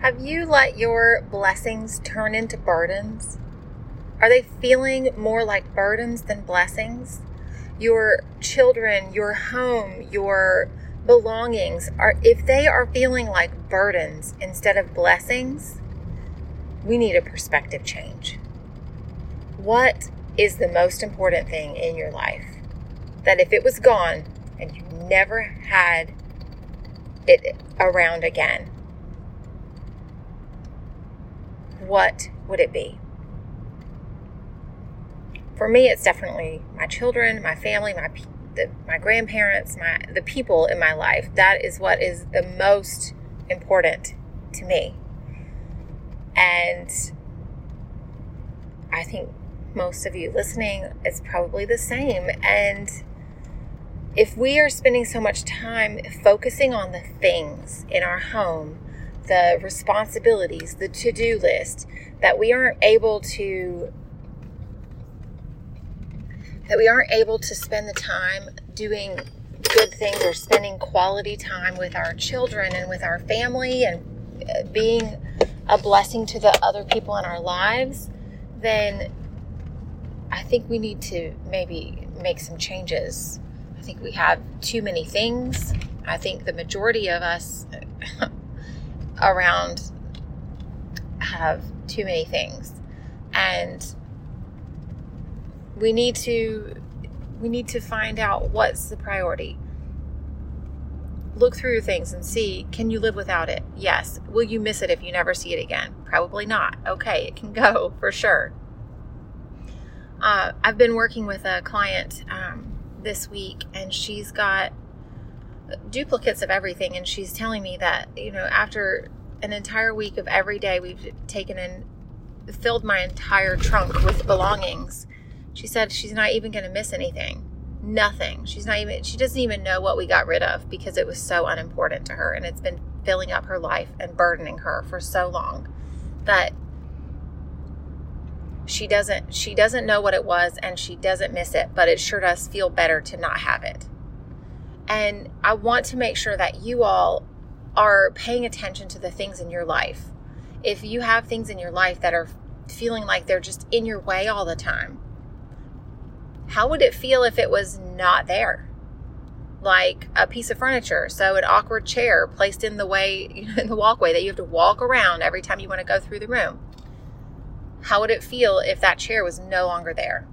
Have you let your blessings turn into burdens? Are they feeling more like burdens than blessings? Your children, your home, your belongings are if they are feeling like burdens instead of blessings, we need a perspective change. What is the most important thing in your life? That if it was gone and you never had it around again, what would it be? For me, it's definitely my children, my family, my the, my grandparents, my the people in my life. That is what is the most important to me. And I think most of you listening is probably the same. And if we are spending so much time focusing on the things in our home the responsibilities, the to do list, that we aren't able to that we aren't able to spend the time doing good things or spending quality time with our children and with our family and uh, being a blessing to the other people in our lives, then I think we need to maybe make some changes. I think we have too many things. I think the majority of us around have too many things. And we need to we need to find out what's the priority. Look through things and see can you live without it? Yes. Will you miss it if you never see it again? Probably not. Okay it can go for sure. Uh, i've been working with a client um, this week and she's got duplicates of everything and she's telling me that you know after an entire week of every day we've taken and filled my entire trunk with belongings she said she's not even going to miss anything. Nothing. She's not even she doesn't even know what we got rid of because it was so unimportant to her and it's been filling up her life and burdening her for so long that she doesn't she doesn't know what it was and she doesn't miss it but it sure does feel better to not have it and I want to make sure that you all are paying attention to the things in your life. If you have things in your life that are feeling like they're just in your way all the time, how would it feel if it was not there? Like a piece of furniture, so an awkward chair placed in the way in the walkway that you have to walk around every time you want to go through the room. How would it feel if that chair was no longer there?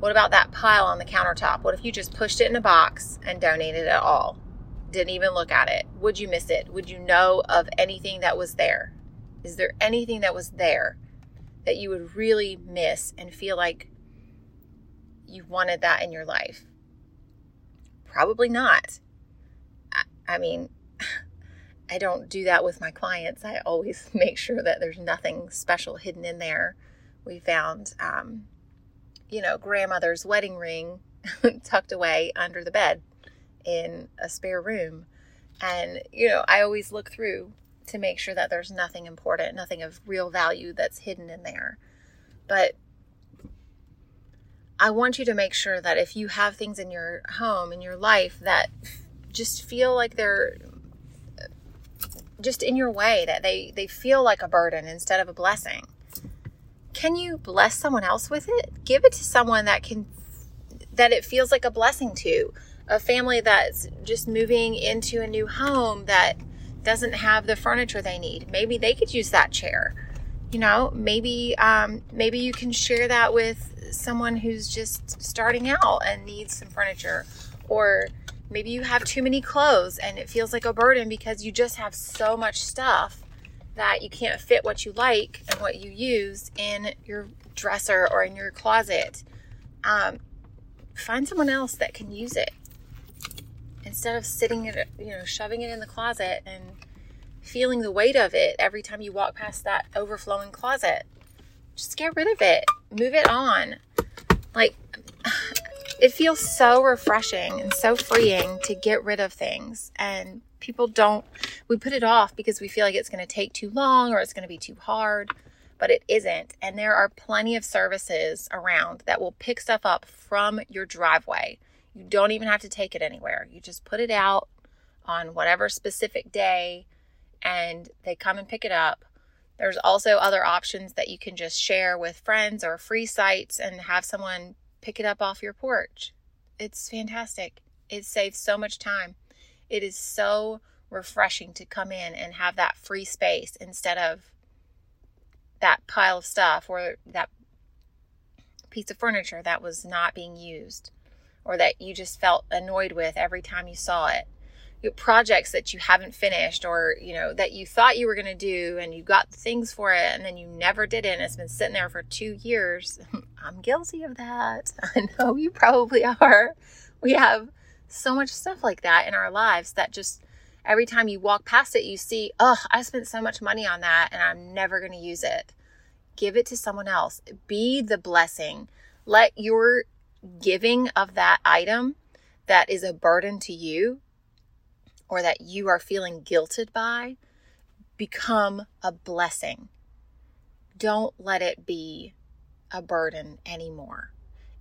What about that pile on the countertop? What if you just pushed it in a box and donated it all? Didn't even look at it. Would you miss it? Would you know of anything that was there? Is there anything that was there that you would really miss and feel like you wanted that in your life? Probably not. I, I mean, I don't do that with my clients. I always make sure that there's nothing special hidden in there. We found um, you know, grandmother's wedding ring tucked away under the bed in a spare room. And, you know, I always look through to make sure that there's nothing important, nothing of real value that's hidden in there. But I want you to make sure that if you have things in your home, in your life that just feel like they're just in your way, that they, they feel like a burden instead of a blessing, can you bless someone else with it? Give it to someone that can that it feels like a blessing to. A family that's just moving into a new home that doesn't have the furniture they need. Maybe they could use that chair. You know, maybe um, maybe you can share that with someone who's just starting out and needs some furniture, or maybe you have too many clothes and it feels like a burden because you just have so much stuff that you can't fit what you like and what you use in your dresser or in your closet, um, find someone else that can use it instead of sitting it, you know, shoving it in the closet and feeling the weight of it every time you walk past that overflowing closet. Just get rid of it. Move it on. Like it feels so refreshing and so freeing to get rid of things and people don't we put it off because we feel like it's going to take too long or it's going to be too hard but it isn't and there are plenty of services around that will pick stuff up from your driveway you don't even have to take it anywhere you just put it out on whatever specific day and they come and pick it up there's also other options that you can just share with friends or free sites and have someone pick it up off your porch. It's fantastic. It saves so much time. It is so refreshing to come in and have that free space instead of that pile of stuff or that piece of furniture that was not being used or that you just felt annoyed with every time you saw it. Projects that you haven't finished or you know that you thought you were going to do and you got things for it and then you never did it and it's been sitting there for two years. I'm guilty of that. I know you probably are. We have so much stuff like that in our lives that just every time you walk past it you see oh i spent so much money on that and i'm never going to use it give it to someone else be the blessing let your giving of that item that is a burden to you or that you are feeling guilted by become a blessing. Don't let it be a burden anymore.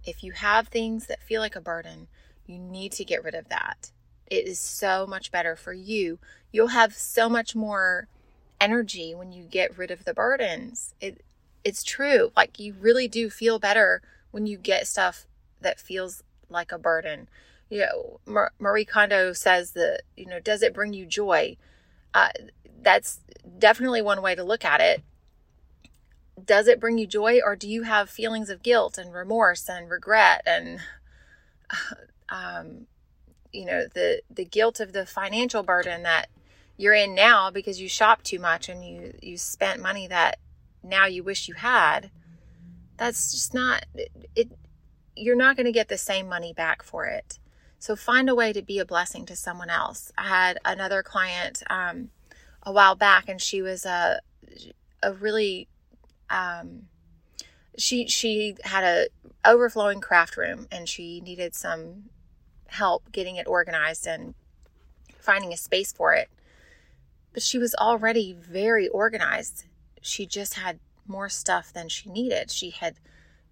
If you have things that feel like a burden, you need to get rid of that. It is so much better for you. You'll have so much more energy when you get rid of the burdens. It it's true. Like you really do feel better when you get stuff that feels like a burden you know, Marie Kondo says that, you know, does it bring you joy? Uh, that's definitely one way to look at it. Does it bring you joy, or do you have feelings of guilt and remorse and regret and, um, you know, the the guilt of the financial burden that you're in now because you shop too much and you you spent money that now you wish you had? That's just not it. it you're not going to get the same money back for it. So find a way to be a blessing to someone else. I had another client um, a while back, and she was a a really um, she she had a overflowing craft room, and she needed some help getting it organized and finding a space for it. But she was already very organized. She just had more stuff than she needed. She had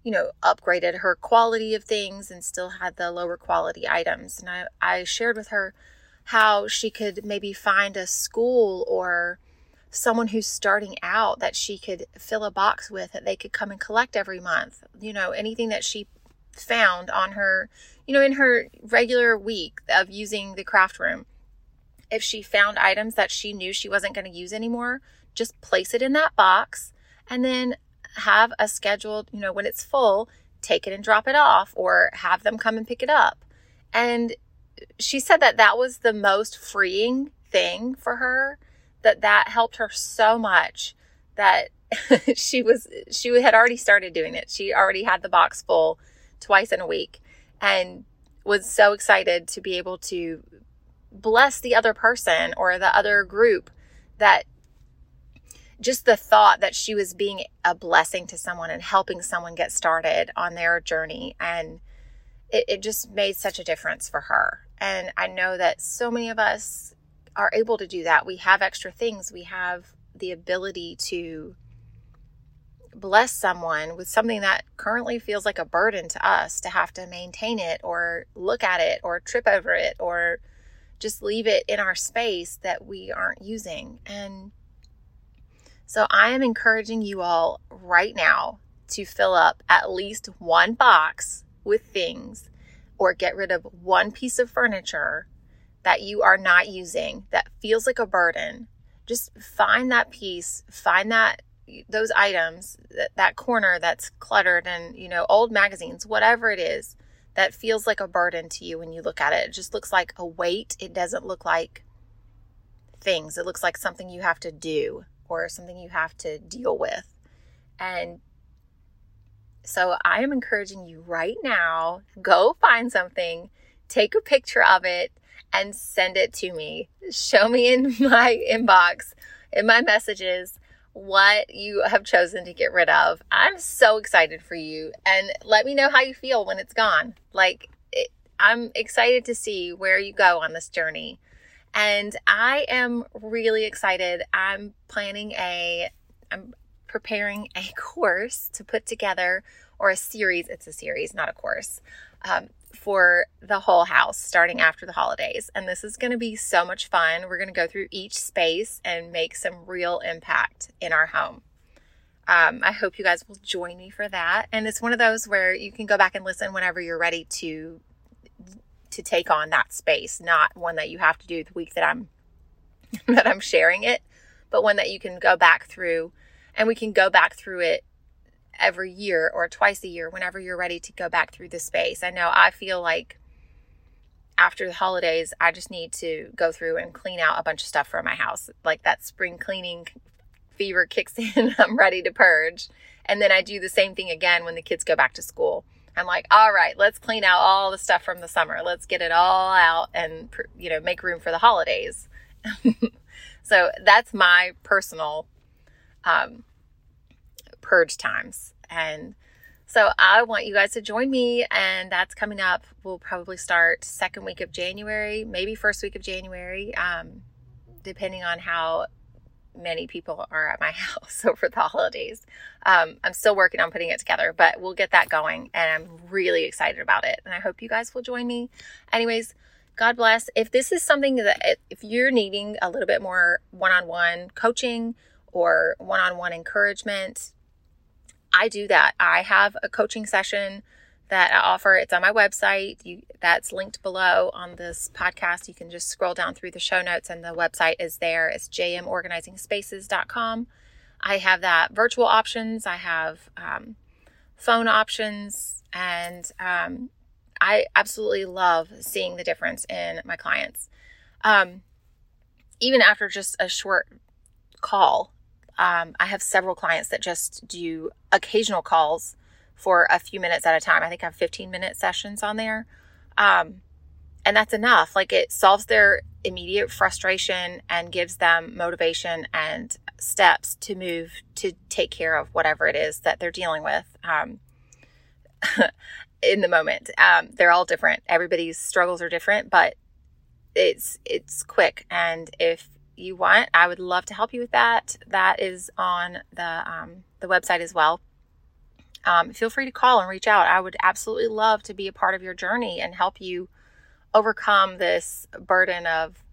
you know, upgraded her quality of things and still had the lower quality items. And I, I shared with her how she could maybe find a school or someone who's starting out that she could fill a box with that they could come and collect every month. You know, anything that she found on her, you know, in her regular week of using the craft room. If she found items that she knew she wasn't going to use anymore, just place it in that box and then have a scheduled, you know, when it's full, take it and drop it off or have them come and pick it up. And she said that that was the most freeing thing for her, that that helped her so much that she was she had already started doing it. She already had the box full twice in a week and was so excited to be able to bless the other person or the other group that just the thought that she was being a blessing to someone and helping someone get started on their journey. And it, it just made such a difference for her. And I know that so many of us are able to do that. We have extra things, we have the ability to bless someone with something that currently feels like a burden to us to have to maintain it or look at it or trip over it or just leave it in our space that we aren't using. And so I am encouraging you all right now to fill up at least one box with things or get rid of one piece of furniture that you are not using that feels like a burden. Just find that piece, find that those items, that, that corner that's cluttered and, you know, old magazines, whatever it is that feels like a burden to you when you look at it. It just looks like a weight. It doesn't look like things. It looks like something you have to do or something you have to deal with. And so I am encouraging you right now go find something, take a picture of it, and send it to me. Show me in my inbox, in my messages, what you have chosen to get rid of. I'm so excited for you. And let me know how you feel when it's gone. Like, it, I'm excited to see where you go on this journey. And I am really excited. I'm planning a, I'm preparing a course to put together or a series. It's a series, not a course. Um, for the whole house starting after the holidays. And this is going to be so much fun. We're going to go through each space and make some real impact in our home. Um, I hope you guys will join me for that. And it's one of those where you can go back and listen whenever you're ready to to take on that space, not one that you have to do the week that I'm that I'm sharing it, but one that you can go back through and we can go back through it every year or twice a year whenever you're ready to go back through the space. I know I feel like after the holidays, I just need to go through and clean out a bunch of stuff from my house. Like that spring cleaning fever kicks in, I'm ready to purge. And then I do the same thing again when the kids go back to school. I'm like, all right, let's clean out all the stuff from the summer. Let's get it all out and, you know, make room for the holidays. so that's my personal um, purge times. And so I want you guys to join me, and that's coming up. We'll probably start second week of January, maybe first week of January, um, depending on how many people are at my house over the holidays. Um, I'm still working on putting it together, but we'll get that going, and I'm really excited about it. And I hope you guys will join me. Anyways, God bless. If this is something that if you're needing a little bit more one-on-one coaching or one-on-one encouragement, I do that. I have a coaching session that I offer. It's on my website. You, that's linked below on this podcast. You can just scroll down through the show notes and the website is there. It's jmorganizingspaces.com. I have that virtual options. I have um, phone options and um, I absolutely love seeing the difference in my clients. Um, even after just a short call, um, I have several clients that just do occasional calls for a few minutes at a time. I think I have 15 minute sessions on there. Um, and that's enough. Like it solves their immediate frustration and gives them motivation and steps to move to take care of whatever it is that they're dealing with um, in the moment. Um, they're all different. Everybody's struggles are different, but it's it's quick. And if you want, I would love to help you with that. That is on the um, the website as well. Um, feel free to call and reach out. I would absolutely love to be a part of your journey and help you overcome this burden of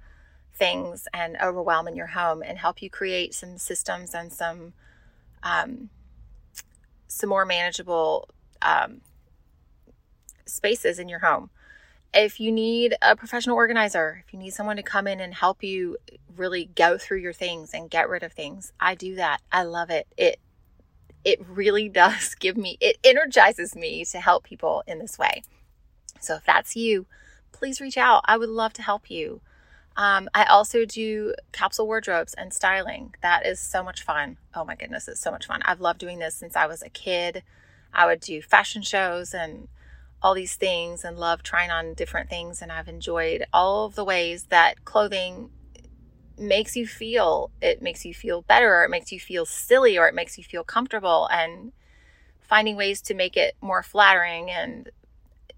things and overwhelm in your home and help you create some systems and some um, some more manageable um, spaces in your home if you need a professional organizer, if you need someone to come in and help you really go through your things and get rid of things, I do that. I love it. It it really does give me it energizes me to help people in this way. So if that's you, please reach out. I would love to help you. Um, I also do capsule wardrobes and styling. That is so much fun. Oh my goodness, it's so much fun. I've loved doing this since I was a kid. I would do fashion shows and all these things and love trying on different things. And I've enjoyed all of the ways that clothing makes you feel. It makes you feel better, or it makes you feel silly, or it makes you feel comfortable. And finding ways to make it more flattering and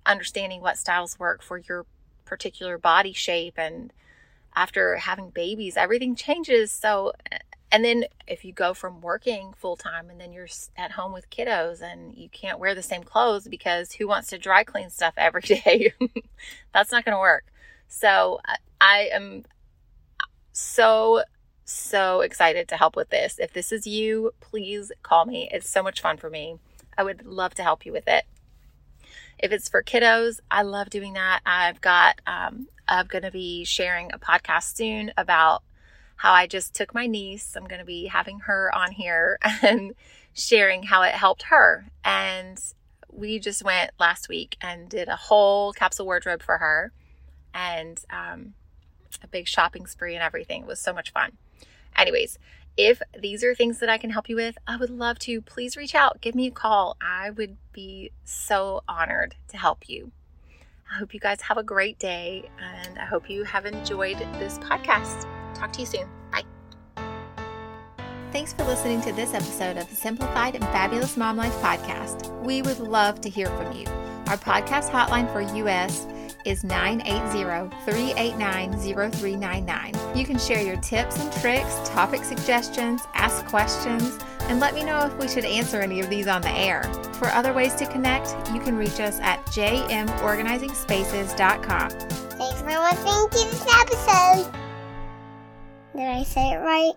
understanding what styles work for your particular body shape. And after having babies, everything changes. So and then if you go from working full time and then you're at home with kiddos and you can't wear the same clothes because who wants to dry clean stuff every day? That's not going to work. So I am so, so excited to help with this. If this is you, please call me. It's so much fun for me. I would love to help you with it. If it's for kiddos, I love doing that. I've got, um, I'm going to be sharing a podcast soon about how I just took my niece. I'm going to be having her on here and sharing how it helped her. And we just went last week and did a whole capsule wardrobe for her and um, a big shopping spree and everything. It was so much fun. Anyways, if these are things that I can help you with, I would love to. Please reach out, give me a call. I would be so honored to help you. I hope you guys have a great day and I hope you have enjoyed this podcast. Talk to you soon. Bye. Thanks for listening to this episode of the Simplified and Fabulous Mom Life podcast. We would love to hear from you. Our podcast hotline for US is 980-389-0399. You can share your tips and tricks, topic suggestions, ask questions, and let me know if we should answer any of these on the air. For other ways to connect, you can reach us at jmorganizingspaces.com. Thanks for listening to this episode. Did I say it right?